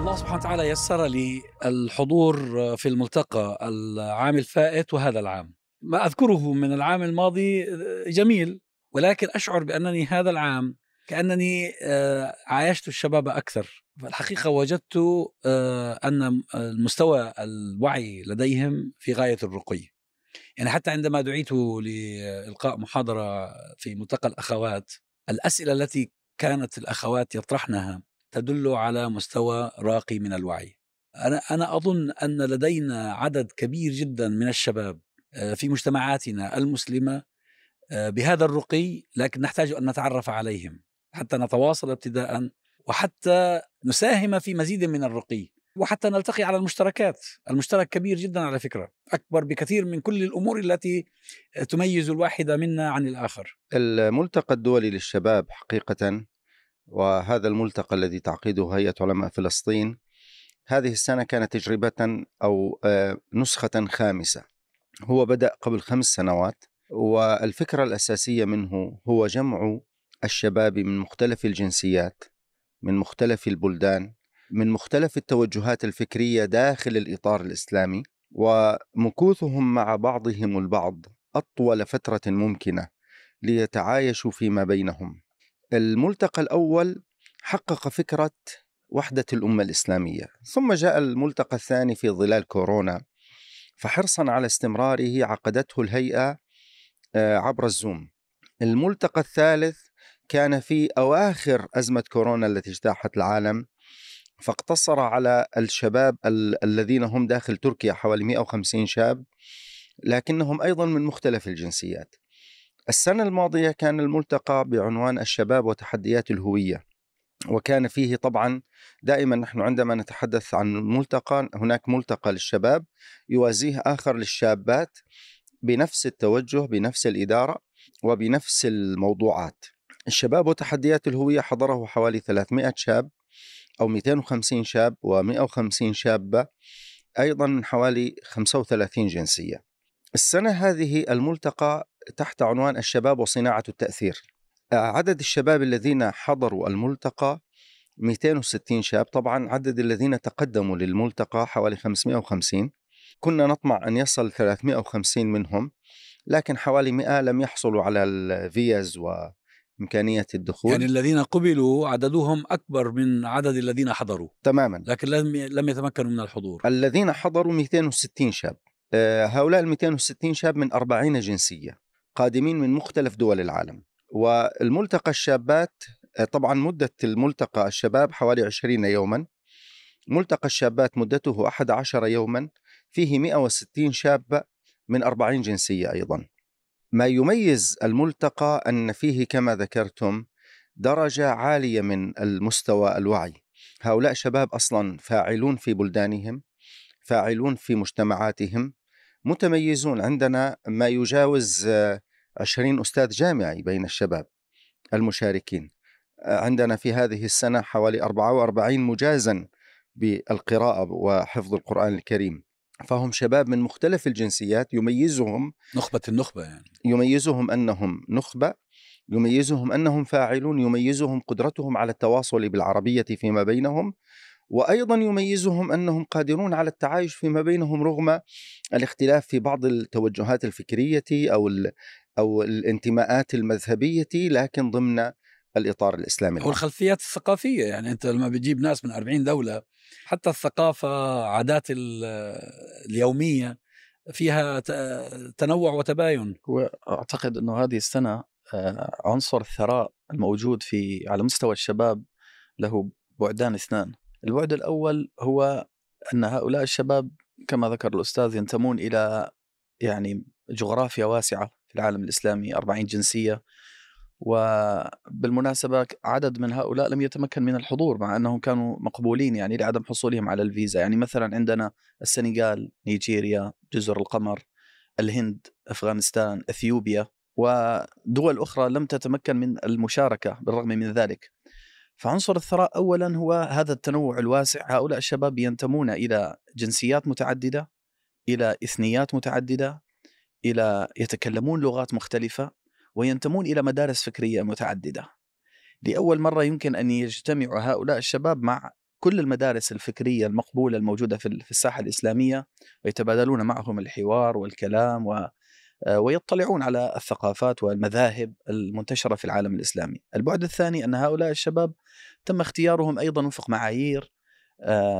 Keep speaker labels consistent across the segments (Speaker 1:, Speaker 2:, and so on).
Speaker 1: الله سبحانه وتعالى يسر لي الحضور في الملتقى العام الفائت وهذا العام. ما أذكره من العام الماضي جميل ولكن أشعر بأنني هذا العام كأنني آه، عايشت الشباب أكثر. فالحقيقة وجدت آه، أن المستوى الوعي لديهم في غاية الرقي. يعني حتى عندما دعيت لإلقاء محاضرة في ملتقى الأخوات الأسئلة التي كانت الأخوات يطرحنها تدل على مستوى راقي من الوعي. أنا, أنا أظن أن لدينا عدد كبير جدا من الشباب آه، في مجتمعاتنا المسلمة بهذا الرقي لكن نحتاج أن نتعرف عليهم حتى نتواصل ابتداء وحتى نساهم في مزيد من الرقي وحتى نلتقي على المشتركات. المشترك كبير جدا على فكرة أكبر بكثير من كل الأمور التي تميز الواحد منا عن الآخر.
Speaker 2: الملتقى الدولي للشباب حقيقة وهذا الملتقى الذي تعقيده هيئة علماء فلسطين هذه السنة كانت تجربة أو آه، نسخة خامسة هو بدأ قبل خمس سنوات والفكرة الأساسية منه هو جمع الشباب من مختلف الجنسيات من مختلف البلدان من مختلف التوجهات الفكرية داخل الإطار الإسلامي ومكوثهم مع بعضهم البعض أطول فترة ممكنة ليتعايشوا فيما بينهم. الملتقى الأول حقق فكرة وحدة الأمة الإسلامية، ثم جاء الملتقى الثاني في ظلال كورونا فحرصا على استمراره عقدته الهيئة آه، عبر الزوم. الملتقى الثالث كان في أواخر أزمة كورونا التي اجتاحت العالم فاقتصر على الشباب ال- الذين هم داخل تركيا حوالي 150 شاب لكنهم أيضا من مختلف الجنسيات السنة الماضية كان الملتقى بعنوان الشباب وتحديات الهوية وكان فيه طبعا دائما نحن عندما نتحدث عن الملتقى هناك ملتقى للشباب يوازيه آخر للشابات بنفس التوجه بنفس الإدارة وبنفس الموضوعات. الشباب وتحديات الهوية حضره حوالي 300 شاب أو 250 شاب و150 شابة أيضا من حوالي 35 جنسية. السنة هذه الملتقى تحت عنوان الشباب وصناعة التأثير. عدد الشباب الذين حضروا الملتقى 260 شاب. طبعا عدد الذين تقدموا للملتقى حوالي 550 كنا نطمع أن يصل 350 منهم لكن حوالي 100 لم يحصلوا على الفيز و إمكانية الدخول.
Speaker 1: يعني الذين قبلوا عددهم أكبر من عدد الذين حضروا.
Speaker 2: تماما.
Speaker 1: لكن لم لم يتمكنوا من الحضور.
Speaker 2: الذين حضروا 260 شاب. آه، هؤلاء ال 260 شاب من 40 جنسية. قادمين من مختلف دول العالم. والملتقى الشابات آه، طبعا مدة الملتقى الشباب حوالي 20 يوما. ملتقى الشابات مدته 11 يوما. فيه 160 شاب من 40 جنسية أيضا. ما يميز الملتقى أن فيه كما ذكرتم درجة عالية من المستوى الوعي. هؤلاء شباب أصلا فاعلون في بلدانهم فاعلون في مجتمعاتهم متميزون عندنا ما يجاوز عشرين أستاذ جامعي بين الشباب المشاركين. عندنا في هذه السنة حوالي 44 مجازا بالقراءة وحفظ القرآن الكريم. فهم شباب من مختلف الجنسيات يميزهم
Speaker 1: نخبة النخبة يعني.
Speaker 2: يميزهم أنهم نخبة يميزهم أنهم فاعلون يميزهم قدرتهم على التواصل بالعربية فيما بينهم وأيضا يميزهم أنهم قادرون على التعايش فيما بينهم رغم الاختلاف في بعض التوجهات الفكرية أو أو الانتماءات المذهبية لكن ضمن الإطار الإسلامي
Speaker 1: والخلفيات الثقافية يعني أنت لما بتجيب ناس من 40 دولة حتى الثقافة عادات اليومية فيها تنوع وتباين.
Speaker 3: وأعتقد إنه هذه السنة آه، عنصر الثراء الموجود في على مستوى الشباب له بعدان اثنان. البعد الأول هو أن هؤلاء الشباب كما ذكر الأستاذ ينتمون إلى يعني جغرافيا واسعة. في العالم الإسلامي 40 جنسية. وبالمناسبة عدد من هؤلاء لم يتمكن من الحضور مع أنهم كانوا مقبولين يعني لعدم حصولهم على الفيزا. يعني مثلا عندنا السنغال نيجيريا جزر القمر الهند أفغانستان أثيوبيا ودول أخرى لم تتمكن من المشاركة بالرغم من ذلك. فعنصر الثراء أولا هو هذا التنوع الواسع. هؤلاء الشباب ينتمون إلى جنسيات متعددة إلى إثنيات متعددة إلى يتكلمون لغات مختلفة وينتمون إلى مدارس فكرية متعددة. لأول مرة يمكن أن يجتمع هؤلاء الشباب مع كل المدارس الفكرية المقبولة الموجودة في الساحة الإسلامية ويتبادلون معهم الحوار والكلام و آه، ويطلعون على الثقافات والمذاهب المنتشرة في العالم الإسلامي. البعد الثاني أن هؤلاء الشباب تم اختيارهم أيضا وفق معايير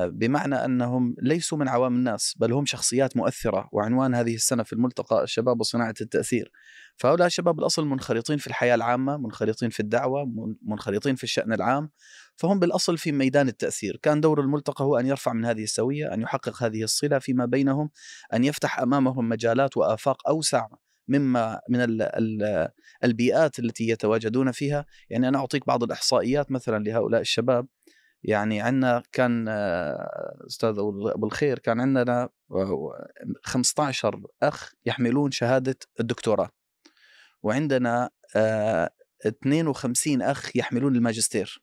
Speaker 3: بمعنى أنهم ليسوا من عوام الناس بل هم شخصيات مؤثرة وعنوان هذه السنة في الملتقى الشباب وصناعة التأثير. فهؤلاء الشباب الأصل منخرطين في الحياة العامة، منخرطين في الدعوة، منخرطين في الشأن العام، فهم بالأصل في ميدان التأثير، كان دور الملتقى هو أن يرفع من هذه السوية، أن يحقق هذه الصلة فيما بينهم، أن يفتح أمامهم مجالات وآفاق أوسع مما من ال ال البيئات التي يتواجدون فيها. يعني أنا أعطيك بعض الإحصائيات مثلا لهؤلاء الشباب. يعني عندنا كان أستاذ أبو الخير كان عندنا 15 أخ يحملون شهادة الدكتوراه. وعندنا 52 أخ يحملون الماجستير.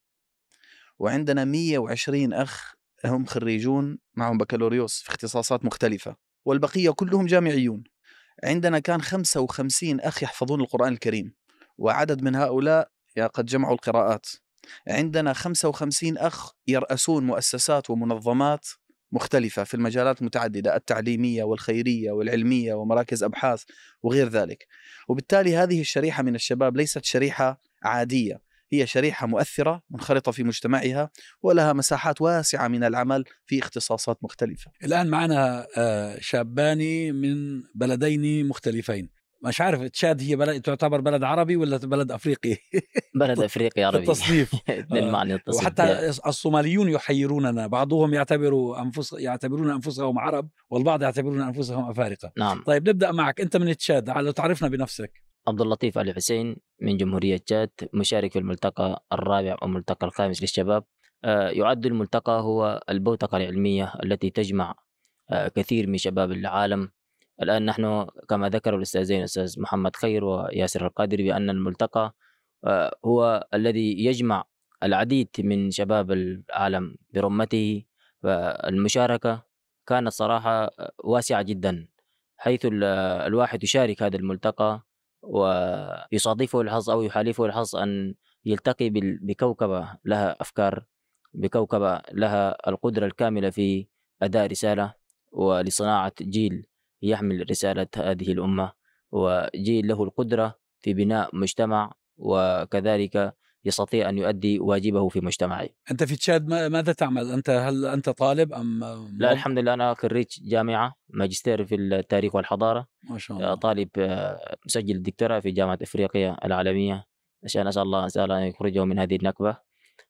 Speaker 3: وعندنا 120 أخ هم خريجون معهم بكالوريوس في اختصاصات مختلفة والبقية كلهم جامعيون. عندنا كان 55 أخ يحفظون القرآن الكريم وعدد من هؤلاء قد جمعوا القراءات. عندنا 55 أخ يرأسون مؤسسات ومنظمات مختلفة في المجالات المتعددة التعليمية والخيرية والعلمية ومراكز أبحاث وغير ذلك. وبالتالي هذه الشريحة من الشباب ليست شريحة عادية هي شريحة مؤثرة منخرطة في مجتمعها ولها مساحات واسعة من العمل في اختصاصات مختلفة.
Speaker 1: الآن معنا آه، شابان من بلدين مختلفين. مش عارف تشاد هي بلد تعتبر بلد عربي ولا بلد أفريقي؟
Speaker 4: بلد أفريقي عربي.
Speaker 1: التصنيف.
Speaker 4: بالمعنى التصنيف.
Speaker 1: وحتى الصوماليون يحيروننا بعضهم يعتبروا انفس يعتبرون أنفسهم عرب والبعض يعتبرون أنفسهم أفارقة.
Speaker 4: نعم.
Speaker 1: طيب نبدأ معك أنت من تشاد لو تعرفنا بنفسك.
Speaker 4: عبد اللطيف علي حسين من جمهورية جاد مشارك في الملتقى الرابع والملتقى الخامس للشباب. آه، يعد الملتقى هو البوتقة العلمية التي تجمع آه، كثير من شباب العالم. الآن نحن كما ذكر الأستاذين الأستاذ محمد خير وياسر القادري بأن الملتقى آه، هو الذي يجمع العديد من شباب العالم برمته فالمشاركة كانت صراحة واسعة جدا حيث الواحد يشارك هذا الملتقى ويصادفه الحظ أو يحالفه الحظ أن يلتقي بكوكبة لها أفكار بكوكبة لها القدرة الكاملة في أداء رسالة ولصناعة جيل. يحمل رسالة هذه الأمة وجيل له القدرة في بناء مجتمع وكذلك يستطيع أن يؤدي واجبه في مجتمعه.
Speaker 1: أنت في تشاد ماذا تعمل؟ أنت هل أنت طالب أم
Speaker 4: لا الحمد لله أنا خريج جامعة ماجستير في التاريخ والحضارة.
Speaker 1: ما شاء الله.
Speaker 4: طالب آه، مسجل الدكتوراه في جامعة إفريقيا العالمية عشان أسأل الله اسال ان يخرجه من هذه النكبة.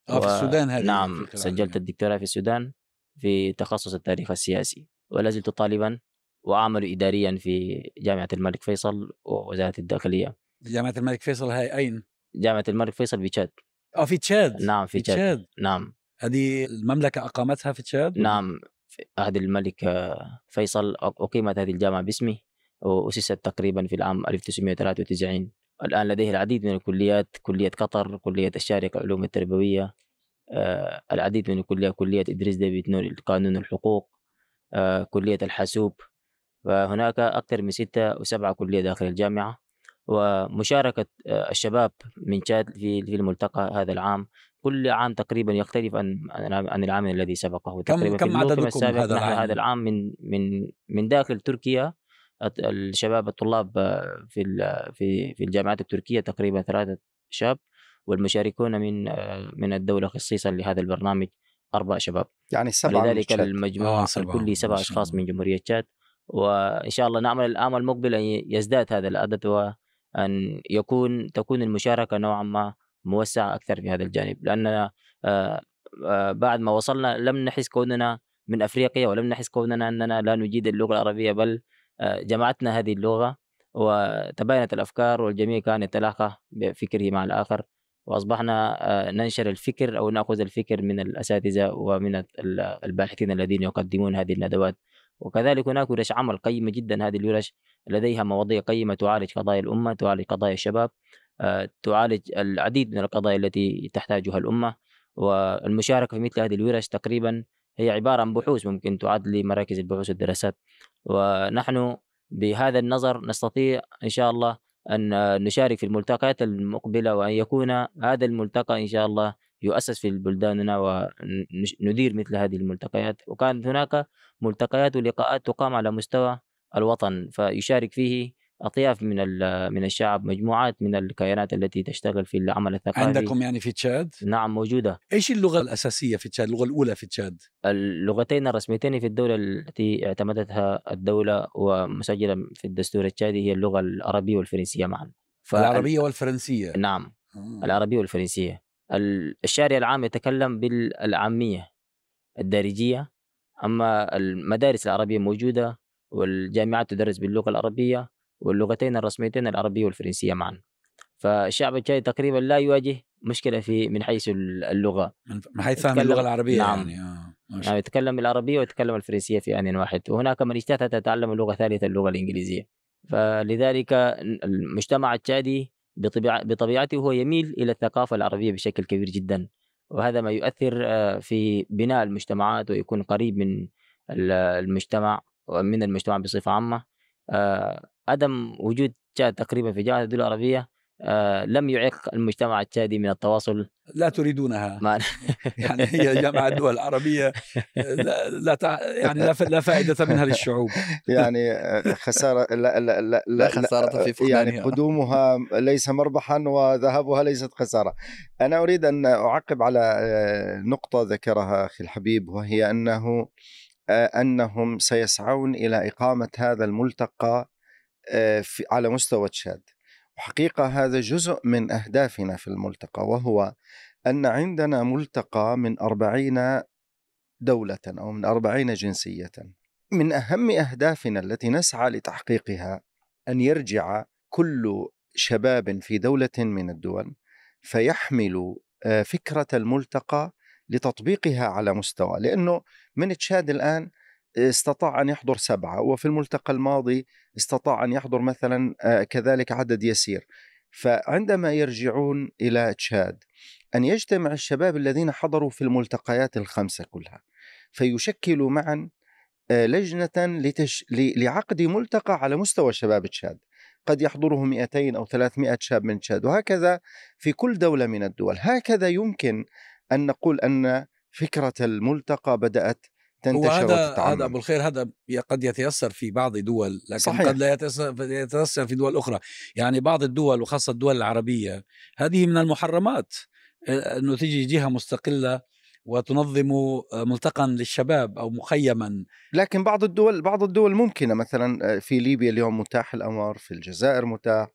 Speaker 1: آه و... في السودان هذه
Speaker 4: نعم سجلت الدكتوراه في السودان في تخصص التاريخ السياسي ولا زلت طالبا واعمل اداريا في جامعة الملك فيصل ووزارة الداخلية.
Speaker 1: جامعة الملك فيصل هاي أين؟
Speaker 4: جامعة الملك فيصل في تشاد.
Speaker 1: آه في تشاد.
Speaker 4: نعم في, تشاد. نعم.
Speaker 1: هذه المملكة أقامتها في تشاد؟
Speaker 4: نعم في عهد الملك آه، فيصل. أقيمت هذه الجامعة باسمه وأسست تقريبا في العام 1993 الآن لديه العديد من الكليات كلية قطر كلية الشارقة العلوم التربوية آه العديد من الكليات كلية إدريس ديفيد نور قانون الحقوق آه كلية الحاسوب. فهناك أكثر من ستة وسبعة كلية داخل الجامعة ومشاركة آه، الشباب من تشاد في في الملتقى هذا العام. كل عام تقريبا يختلف عن عن العام الذي سبقه.
Speaker 1: تقريبا كم كم عددكم
Speaker 4: هذا العام؟ هذا العام من من من داخل تركيا الشباب الطلاب آه، في في في الجامعات التركية تقريبا ثلاثة شاب والمشاركون من آه، من الدولة خصيصا لهذا البرنامج أربع شباب.
Speaker 2: يعني سبعة
Speaker 4: لذلك المجموع الكلي سبع أشخاص من جمهورية تشاد وإن شاء الله نعمل العام المقبل أن يزداد هذا العدد ان يكون تكون المشاركة نوعا ما موسعة أكثر في هذا الجانب. لأننا آه، آه، بعد ما وصلنا لم نحس كوننا من أفريقيا ولم نحس كوننا أننا لا نجيد اللغة العربية بل آه، جمعتنا هذه اللغة وتباينت الأفكار والجميع كان يتلاقى بفكره مع الآخر وأصبحنا ننشر الفكر أو نأخذ الفكر من الأساتذة ومن الباحثين الذين يقدمون هذه الندوات. وكذلك هناك ورش عمل قيمة جدا هذه الورش لديها مواضيع قيمة تعالج قضايا الأمة تعالج قضايا الشباب آه، تعالج العديد من القضايا التي تحتاجها الأمة. والمشاركة في مثل هذه الورش تقريبا هي عبارة عن بحوث ممكن تعد لمراكز البحوث والدراسات. ونحن بهذا النظر نستطيع إن شاء الله أن نشارك في الملتقيات المقبلة وأن يكون هذا الملتقى إن شاء الله يؤسس في بلداننا وندير مثل هذه الملتقيات. وكانت هناك ملتقيات ولقاءات تقام على مستوى الوطن فيشارك فيه اطياف من من الشعب مجموعات من الكيانات التي تشتغل في العمل الثقافي
Speaker 1: عندكم يعني في تشاد؟
Speaker 4: نعم موجودة
Speaker 1: إيش اللغة الأساسية في تشاد؟ اللغة الأولى في تشاد؟
Speaker 4: اللغتين الرسميتين في الدولة التي اعتمدتها الدولة ومسجلة في الدستور التشادي هي اللغة العربية والفرنسية معا
Speaker 1: العربية والفرنسية
Speaker 4: نعم آه. العربية والفرنسية الشارع العام يتكلم بالعامية الدارجية أما المدارس العربية موجودة والجامعات تدرس باللغة العربية واللغتين الرسميتين العربية والفرنسية معا. فالشعب التشادي تقريبا لا يواجه مشكلة في من حيث اللغة.
Speaker 1: من حيث فهم اللغة العربية
Speaker 4: نعم. يعني. آه. يعني يتكلم العربية ويتكلم الفرنسية في آن واحد. وهناك من اجتهد تتعلم اللغة ثالثة اللغة الإنجليزية. فلذلك المجتمع التشادي بطبيعته هو يميل إلى الثقافة العربية بشكل كبير جدا. وهذا ما يؤثر آه، في بناء المجتمعات ويكون قريب من المجتمع ومن المجتمع بصفة عامة. آه، عدم وجود تشاد تقريبا في جامعه الدول العربية آه لم يعيق المجتمع التشادي من التواصل.
Speaker 1: لا تريدونها. ما يعني هي جامعه الدول العربية لا, لا تع... يعني لا, لا فائدة منها للشعوب.
Speaker 2: يعني آه، خسارة لا لا لا,
Speaker 3: لا خسارة في
Speaker 2: فقدانها يعني قدومها ليس مربحا وذهابها ليست خسارة. أنا أريد أن أعقب على آه، نقطة ذكرها أخي الحبيب وهي أنه أنهم سيسعون إلى إقامة هذا الملتقى في على مستوى تشاد. وحقيقة هذا جزء من أهدافنا في الملتقى وهو أن عندنا ملتقى من أربعين دولة أو من أربعين جنسية. من أهم أهدافنا التي نسعى لتحقيقها أن يرجع كل شباب في دولة من الدول فيحمل آه، فكرة الملتقى لتطبيقها على مستوى. لأنه من تشاد الآن استطاع أن يحضر سبعة وفي الملتقى الماضي استطاع أن يحضر مثلا آه، كذلك عدد يسير. فعندما يرجعون إلى تشاد أن يجتمع الشباب الذين حضروا في الملتقيات الخمسة كلها فيشكلوا معا آه، لجنة لتش... لعقد ملتقى على مستوى شباب تشاد. قد يحضره 200 أو 300 شاب من تشاد وهكذا في كل دولة من الدول. هكذا يمكن أن نقول أن فكرة الملتقى بدأت
Speaker 1: تنتشر هذا. هذا أبو الخير هذا قد يتيسر في بعض دول لكن صحيح. قد لا يتيسر في دول أخرى يعني بعض الدول وخاصة الدول العربية هذه من المحرمات أنه تيجي جهة مستقلة وتنظم ملتقى للشباب أو مخيما
Speaker 2: لكن بعض الدول بعض الدول ممكنة مثلا في ليبيا اليوم متاح الامر في الجزائر متاح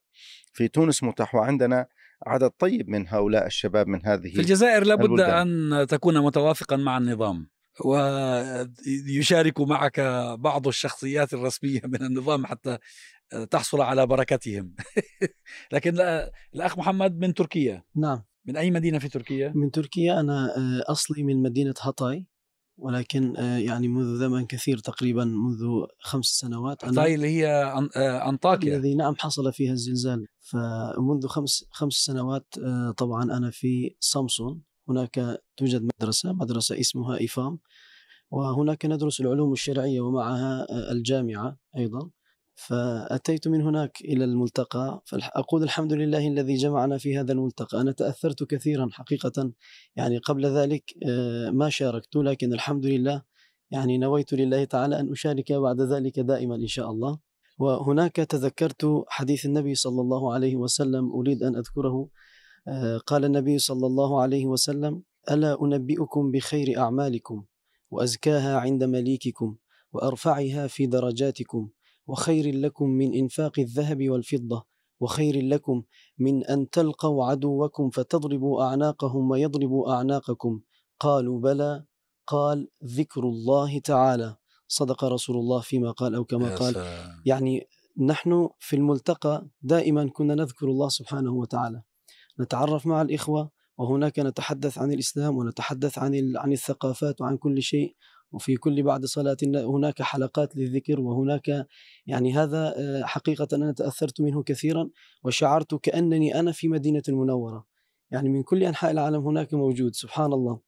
Speaker 2: في تونس متاح وعندنا عدد طيب من هؤلاء الشباب من هذه
Speaker 1: في الجزائر لابد. أن تكون متوافقا مع النظام ويشارك معك بعض الشخصيات الرسمية من النظام حتى تحصل على بركتهم. لكن الأخ محمد من تركيا.
Speaker 5: نعم.
Speaker 1: من أي مدينة في تركيا؟
Speaker 5: من تركيا. أنا آه، أصلي من مدينة هاتاي ولكن آه، يعني منذ زمن كثير تقريبا منذ خمس سنوات.
Speaker 1: أنا هاتاي اللي هي آه، أنطاكيا.
Speaker 5: الذي نعم حصل فيها الزلزال. فمنذ خمس خمس سنوات طبعا أنا في سامسون. هناك توجد مدرسة مدرسة اسمها إيفام وهناك ندرس العلوم الشرعية ومعها الجامعة أيضا. فأتيت من هناك إلى الملتقى فأقول الحمد لله الذي جمعنا في هذا الملتقى. أنا تأثرت كثيرا حقيقة يعني قبل ذلك آه، ما شاركت لكن الحمد لله يعني نويت لله تعالى أن أشارك بعد ذلك دائما إن شاء الله. وهناك تذكرت حديث النبي صلى الله عليه وسلم أريد أن أذكره. آه، قال النبي صلى الله عليه وسلم ألا أنبئكم بخير أعمالكم وأزكاها عند مليككم وأرفعها في درجاتكم وخير لكم من إنفاق الذهب والفضة وخير لكم من أن تلقوا عدوكم فتضربوا أعناقهم ويضربوا أعناقكم. قالوا بلى. قال ذكر الله تعالى. صدق رسول الله فيما قال أو كما قال. يعني نحن في الملتقى دائما كنا نذكر الله سبحانه وتعالى. نتعرف مع الإخوة وهناك نتحدث عن الإسلام ونتحدث عن عن الثقافات وعن كل شيء. وفي كل بعد صلاة هناك حلقات للذكر وهناك يعني هذا آه، حقيقة أنا تأثرت منه كثيرا وشعرت كأنني أنا في مدينة المنورة. يعني من كل أنحاء العالم هناك موجود سبحان الله.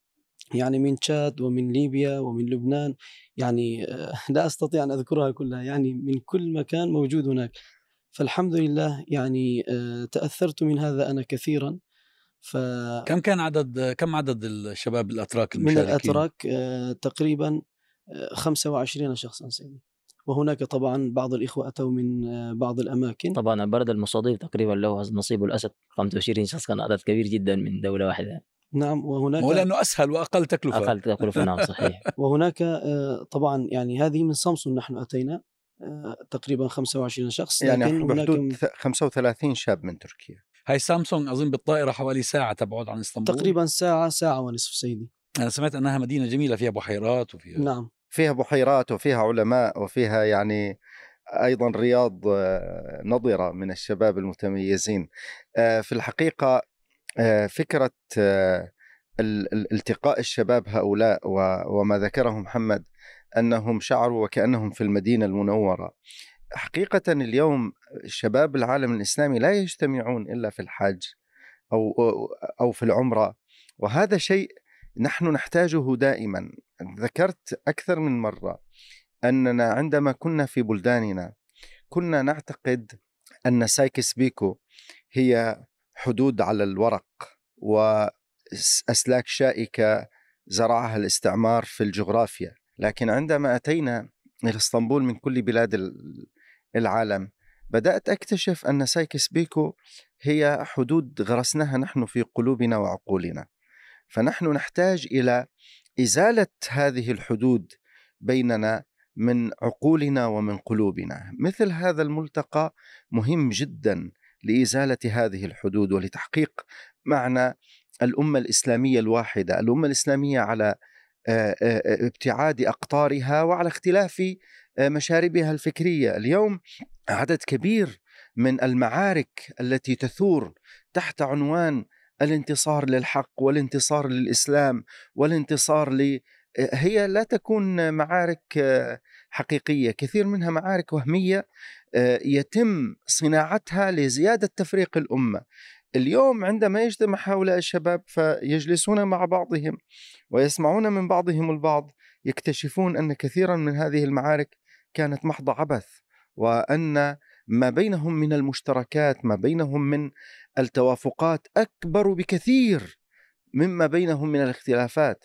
Speaker 5: يعني من تشاد ومن ليبيا ومن لبنان. يعني آه، لا أستطيع أن أذكرها كلها. يعني من كل مكان موجود هناك. فالحمد لله يعني آه، تأثرت من هذا أنا كثيرا.
Speaker 1: ف كم كان عدد كم عدد الشباب الأتراك
Speaker 5: المشاركين؟ من الأتراك آه، تقريبا 25 آه، شخصا سيدي. وهناك طبعا بعض الإخوة أتوا من بعض الأماكن.
Speaker 4: طبعا البلد المستضيف تقريبا له نصيب الأسد 25 شخص كان عدد كبير جدا من دولة واحدة.
Speaker 5: نعم وهناك
Speaker 1: هو لأنه أسهل وأقل تكلفة.
Speaker 4: أقل تكلفة نعم صحيح.
Speaker 5: وهناك طبعا يعني هذه من سامسونج نحن أتينا. تقريبا 25 شخص
Speaker 2: يعني بحدود 35 شاب من تركيا.
Speaker 1: هاي سامسونج أظن بالطائرة حوالي ساعة تبعد عن إسطنبول.
Speaker 5: تقريبا ساعة ساعة ونصف سيدي.
Speaker 1: أنا سمعت أنها مدينة جميلة فيها بحيرات وفيها
Speaker 5: نعم.
Speaker 2: فيها بحيرات وفيها علماء وفيها يعني أيضا رياض آه، نضره من الشباب المتميزين. آه، في الحقيقة آه، فكرة التقاء الشباب هؤلاء وما ذكره محمد أنهم شعروا وكأنهم في المدينة المنورة. حقيقة اليوم شباب العالم الإسلامي لا يجتمعون إلا في الحج أو أو في العمرة وهذا شيء نحن نحتاجه دائما. ذكرت أكثر من مرة أننا عندما كنا في بلداننا كنا نعتقد أن سايكس بيكو هي حدود على الورق وأسلاك شائكة زرعها الاستعمار في الجغرافيا. لكن عندما أتينا إلى إسطنبول من كل بلاد العالم بدأت أكتشف أن سايكس بيكو هي حدود غرسناها نحن في قلوبنا وعقولنا. فنحن نحتاج إلى إزالة هذه الحدود بيننا من عقولنا ومن قلوبنا. مثل هذا الملتقى مهم جدا لإزالة هذه الحدود ولتحقيق معنى الأمة الإسلامية الواحدة. الأمة الإسلامية على ابتعاد أقطارها وعلى اختلاف آه، مشاربها الفكرية اليوم عدد كبير من المعارك التي تثور تحت عنوان الانتصار للحق والانتصار للإسلام والانتصار ل آه، هي لا تكون معارك آه، حقيقية، كثير منها معارك وهمية يتم صناعتها لزيادة تفريق الأمة. اليوم عندما يجتمع هؤلاء الشباب فيجلسون مع بعضهم ويسمعون من بعضهم البعض يكتشفون أن كثيرا من هذه المعارك كانت محض عبث وأن ما بينهم من المشتركات ما بينهم من التوافقات أكبر بكثير مما بينهم من الاختلافات.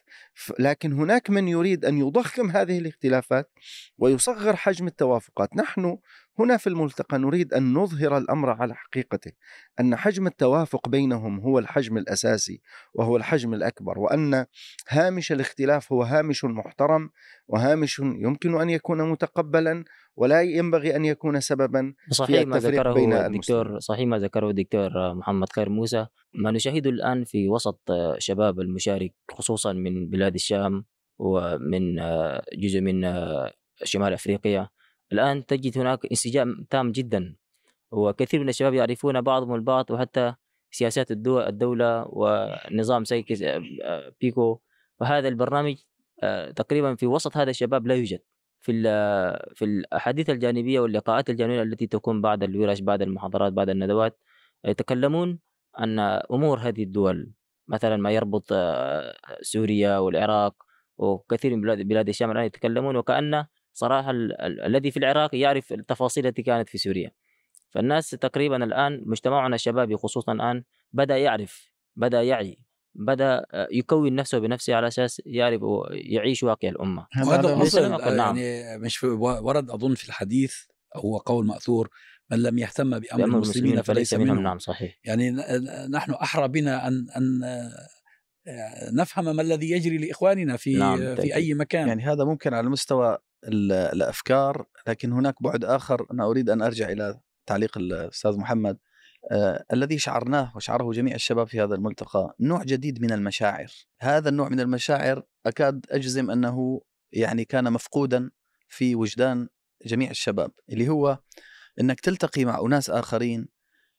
Speaker 2: لكن هناك من يريد أن يضخم هذه الاختلافات ويصغر حجم التوافقات. نحن هنا في الملتقى نريد أن نظهر الأمر على حقيقته أن حجم التوافق بينهم هو الحجم الأساسي وهو الحجم الأكبر وأن هامش الاختلاف هو هامش محترم وهامش يمكن أن يكون متقبلا ولا ينبغي أن يكون سببا
Speaker 4: صحيح ما ذكره بين الدكتور صحيح ما ذكره الدكتور محمد خير موسى. ما نشاهده الآن في وسط شباب المشارك خصوصا من بلاد الشام ومن جزء من شمال أفريقيا الآن تجد هناك انسجام تام جدا وكثير من الشباب يعرفون بعضهم البعض وحتى سياسات الدولة ونظام سيكس بيكو. وهذا البرنامج تقريبا في وسط هذا الشباب لا يوجد. في في الأحاديث الجانبية واللقاءات الجانبية التي تكون بعد الورش بعد المحاضرات بعد الندوات يتكلمون عن أمور هذه الدول. مثلا ما يربط آه، سوريا والعراق وكثير من بلاد بلاد الشام الآن يتكلمون وكأن صراحة الذي في العراق يعرف التفاصيل التي كانت في سوريا. فالناس تقريبا الآن مجتمعنا الشبابي خصوصا الآن بدأ يعرف بدأ يعي بدأ آه، يكون نفسه بنفسه على أساس يعرف يعيش واقع الأمة.
Speaker 1: هذا الأصل نعم. يعني مش ورد أظن في الحديث هو قول مأثور من لم يهتم بأمر المسلمين فليس منهم.
Speaker 4: نعم صحيح.
Speaker 1: يعني نحن أحرى بنا ان ان آه، نفهم ما الذي يجري لإخواننا في نعم في أي مكان.
Speaker 3: يعني هذا ممكن على مستوى الأفكار لكن هناك بعد آخر أنا أريد أن أرجع إلى تعليق الاستاذ محمد آه الذي شعرناه وشعره جميع الشباب في هذا الملتقى نوع جديد من المشاعر. هذا النوع من المشاعر أكاد أجزم أنه يعني كان مفقودا في وجدان جميع الشباب اللي هو أنك تلتقي مع أناس آخرين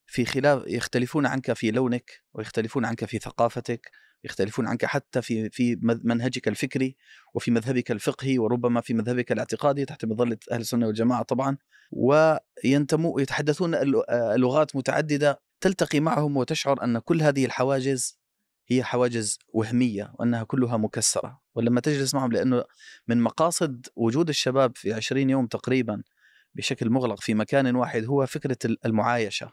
Speaker 3: في خلاف يختلفون عنك في لونك ويختلفون عنك في ثقافتك يختلفون عنك حتى في في منهجك الفكري وفي مذهبك الفقهي وربما في مذهبك الاعتقادي تحت مظله أهل السنة والجماعة طبعا. وينتموا يتحدثون لغات متعددة تلتقي معهم وتشعر أن كل هذه الحواجز هي حواجز وهمية وأنها كلها مكسرة. ولما تجلس معهم لأنه من مقاصد وجود الشباب في 20 يوم تقريبا بشكل مغلق في مكان واحد هو فكرة المعايشة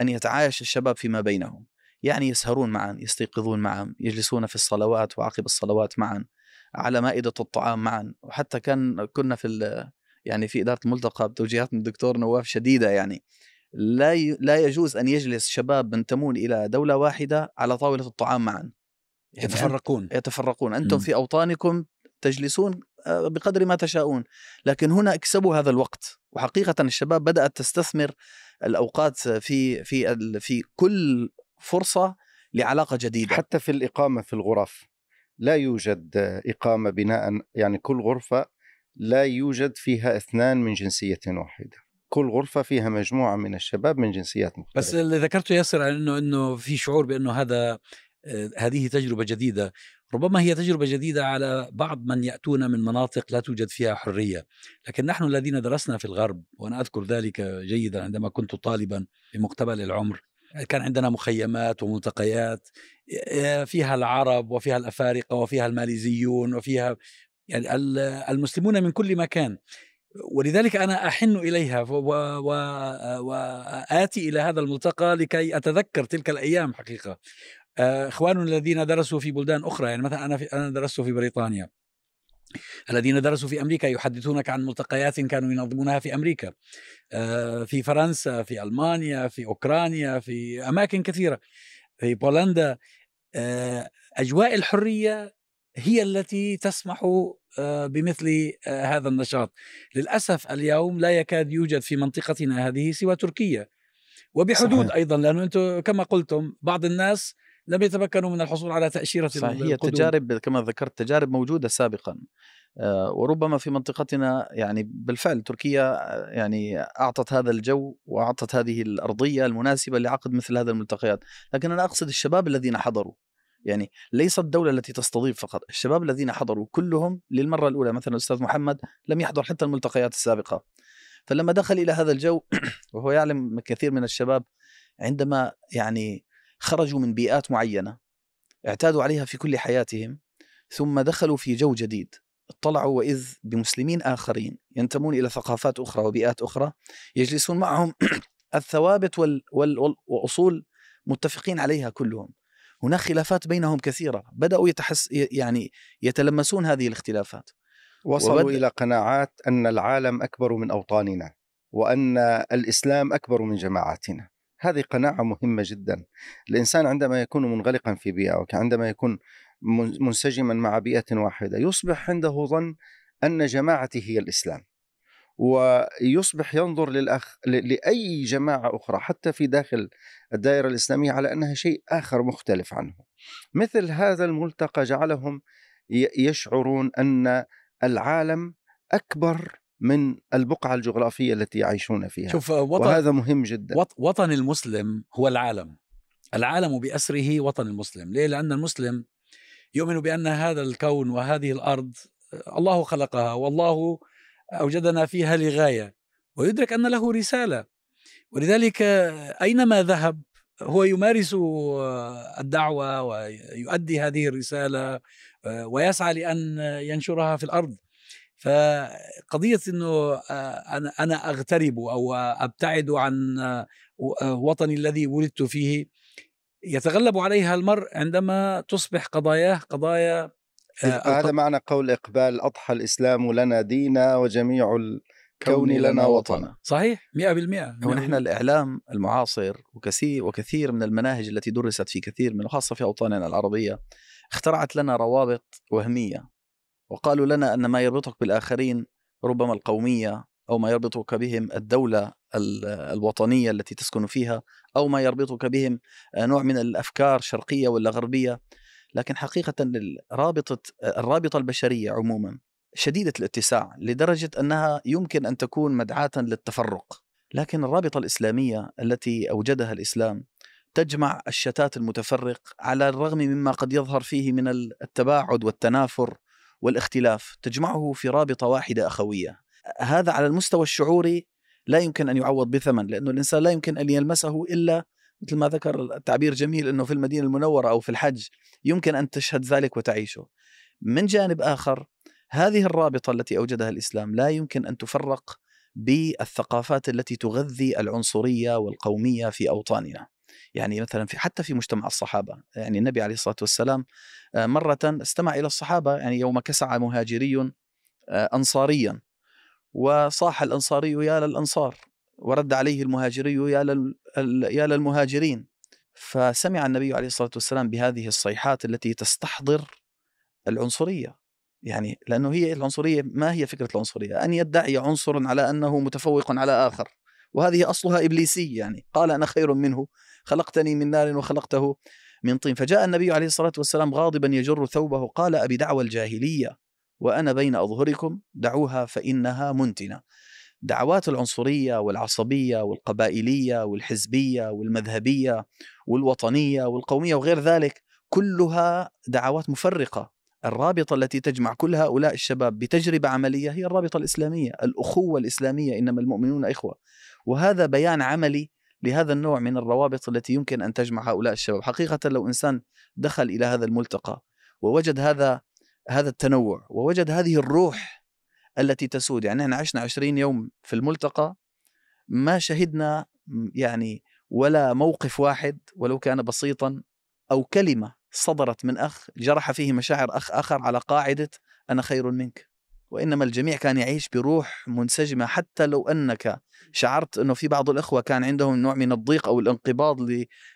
Speaker 3: أن يتعايش الشباب فيما بينهم. يعني يسهرون معا يستيقظون معا يجلسون في الصلوات وعقب الصلوات معا على مائدة الطعام معا. وحتى كان كنا في يعني في إدارة الملتقى بتوجيهات من الدكتور نواف شديدة يعني. لا لا يجوز أن يجلس شباب منتمون إلى دولة واحدة على طاولة الطعام معا.
Speaker 1: يعني يتفرقون.
Speaker 3: يتفرقون. أنتم م. في أوطانكم تجلسون آه، بقدر ما تشاءون. لكن هنا اكسبوا هذا الوقت. وحقيقة الشباب بدأت تستثمر الأوقات في في في كل فرصة لعلاقة جديدة.
Speaker 2: حتى في الإقامة في الغرف لا يوجد إقامة بناء يعني كل غرفة لا يوجد فيها اثنان من جنسية واحدة. كل غرفة فيها مجموعة من الشباب من جنسيات مختلفة.
Speaker 1: بس اللي ذكرته ياسر إنه إنه في شعور بأنه هذا آه، هذه تجربة جديدة. ربما هي تجربة جديدة على بعض من يأتون من مناطق لا توجد فيها حرية. لكن نحن الذين درسنا في الغرب وأنا أذكر ذلك جيدا عندما كنت طالبا في مقتبل العمر كان عندنا مخيمات وملتقيات فيها العرب وفيها الأفارقة وفيها الماليزيون وفيها يعني المسلمون من كل مكان. ولذلك أنا أحن إليها وآتي إلى هذا الملتقى لكي أتذكر تلك الأيام حقيقة. إخواننا الذين درسوا في بلدان أخرى يعني مثلا أنا أنا درست في بريطانيا. الذين درسوا في أمريكا يحدثونك عن ملتقيات كانوا ينظمونها في أمريكا. آه، في فرنسا في ألمانيا في أوكرانيا في أماكن كثيرة. في بولندا آه، أجواء الحرية هي التي تسمح آه، بمثل هذا النشاط. للأسف اليوم لا يكاد يوجد في منطقتنا هذه سوى تركيا. وبحدود صحيح. أيضا لأنه أنتم كما قلتم بعض الناس لم يتمكنوا من الحصول على تأشيرة
Speaker 3: صحيح هي تجارب كما ذكرت تجارب موجودة سابقا. آه، وربما في منطقتنا يعني بالفعل تركيا آه، يعني أعطت هذا الجو وأعطت هذه الأرضية المناسبة لعقد مثل هذه الملتقيات. لكن أنا أقصد الشباب الذين حضروا. يعني ليس الدولة التي تستضيف فقط الشباب الذين حضروا كلهم للمرة الأولى. مثلا الأستاذ محمد لم يحضر حتى الملتقيات السابقة. فلما دخل إلى هذا الجو وهو يعلم كثير من الشباب عندما يعني خرجوا من بيئات معينة اعتادوا عليها في كل حياتهم ثم دخلوا في جو جديد. اطلعوا وإذ بمسلمين آخرين ينتمون إلى ثقافات أخرى وبيئات أخرى يجلسون معهم الثوابت وال وال واصول متفقين عليها كلهم. هناك خلافات بينهم كثيرة بدأوا يتحس يعني يتلمسون هذه الاختلافات.
Speaker 2: وصلوا وبد... إلى قناعات أن العالم أكبر من أوطاننا وأن الإسلام أكبر من جماعاتنا. هذه قناعة مهمة جدا. الإنسان عندما يكون منغلقا في بيئة وعندما يكون منسجما مع بيئة واحدة يصبح عنده ظن أن جماعته هي الإسلام. ويصبح ينظر للأخ... لأي جماعة أخرى حتى في داخل الدائرة الإسلامية على أنها شيء آخر مختلف عنه. مثل هذا الملتقى جعلهم يشعرون أن العالم أكبر من البقعة الجغرافية التي يعيشون فيها. شوف وطن وهذا مهم جدا.
Speaker 1: وطن المسلم هو العالم. العالم بأسره وطن المسلم. ليه؟ لأن المسلم يؤمن بأن هذا الكون وهذه الأرض الله خلقها والله أوجدنا فيها لغاية. ويدرك أن له رسالة. ولذلك أينما ذهب هو يمارس الدعوة ويؤدي هذه الرسالة ويسعى لأن ينشرها في الأرض. فقضية إنه أنا أنا أغترب أو أبتعد عن وطني الذي ولدت فيه يتغلب عليها المرء عندما تصبح قضاياه قضايا
Speaker 2: هذا معنى قول إقبال أضحى الإسلام لنا دينا وجميع الكون لنا وطنا.
Speaker 1: صحيح 100%
Speaker 3: هو نحن الإعلام المعاصر وكثير وكثير من المناهج التي درست في كثير من وخاصة في أوطاننا العربية اخترعت لنا روابط وهمية. وقالوا لنا أن ما يربطك بالآخرين ربما القومية أو ما يربطك بهم الدولة الوطنية التي تسكن فيها أو ما يربطك بهم نوع من الأفكار شرقية ولا غربية. لكن حقيقة رابطة الرابطة البشرية عموما شديدة الاتساع لدرجة أنها يمكن أن تكون مدعاة للتفرق. لكن الرابطة الإسلامية التي أوجدها الإسلام تجمع الشتات المتفرق على الرغم مما قد يظهر فيه من التباعد والتنافر والاختلاف تجمعه في رابطة واحدة أخوية هذا على المستوى الشعوري لا يمكن أن يعوض بثمن لأنه الإنسان لا يمكن أن يلمسه إلا مثل ما ذكر التعبير جميل إنه في المدينة المنورة أو في الحج يمكن أن تشهد ذلك وتعيشه. من جانب آخر هذه الرابطة التي أوجدها الإسلام لا يمكن أن تفرق بالثقافات التي تغذي العنصرية والقومية في أوطاننا. يعني مثلا في حتى في مجتمع الصحابة يعني النبي عليه الصلاة والسلام آه، مرة استمع إلى الصحابة يعني يوم كسع مهاجري آه، انصاريا وصاح الأنصاري يا للأنصار ورد عليه المهاجري يا لل يا للمهاجرين. فسمع النبي عليه الصلاة والسلام بهذه الصيحات التي تستحضر العنصرية. يعني لأنه هي العنصرية ما هي فكرة العنصرية؟ أن يدعي عنصر على أنه متفوق على آخر. وهذه أصلها ابليسيه يعني قال أنا خير منه. خلقتني من نار وخلقته من طين. فجاء النبي عليه الصلاة والسلام غاضبا يجر ثوبه. قال أبي دعوى الجاهلية وأنا بين أظهركم دعوها فإنها منتنة. دعوات العنصرية والعصبية والقبائلية والحزبية والمذهبية والوطنية والقومية وغير ذلك كلها دعوات مفرقة. الرابطة التي تجمع كل هؤلاء الشباب بتجربة عملية هي الرابطة الإسلامية، الأخوة الإسلامية إنما المؤمنون إخوة. وهذا بيان عملي لهذا النوع من الروابط التي يمكن أن تجمع هؤلاء الشباب، حقيقه لو إنسان دخل إلى هذا الملتقى ووجد هذا هذا التنوع ووجد هذه الروح التي تسود يعني إحنا عشنا 20 يوم في الملتقى ما شهدنا يعني ولا موقف واحد ولو كان بسيطا أو كلمة صدرت من أخ جرح فيه مشاعر أخ آخر على قاعدة أنا خير منك. وإنما الجميع كان يعيش بروح منسجمة حتى لو أنك شعرت إنه في بعض الإخوة كان عندهم نوع من الضيق أو الانقباض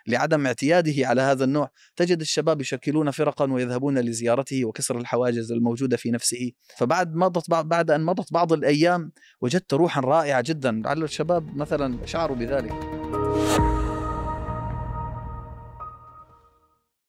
Speaker 3: لعدم اعتياده على هذا النوع، تجد الشباب يشكلون فرقا ويذهبون لزيارته وكسر الحواجز الموجودة في نفسه، فبعد مضت بعد أن مضت بعض الأيام وجدت روحا رائعة جدا، لعل الشباب مثلا شعروا بذلك.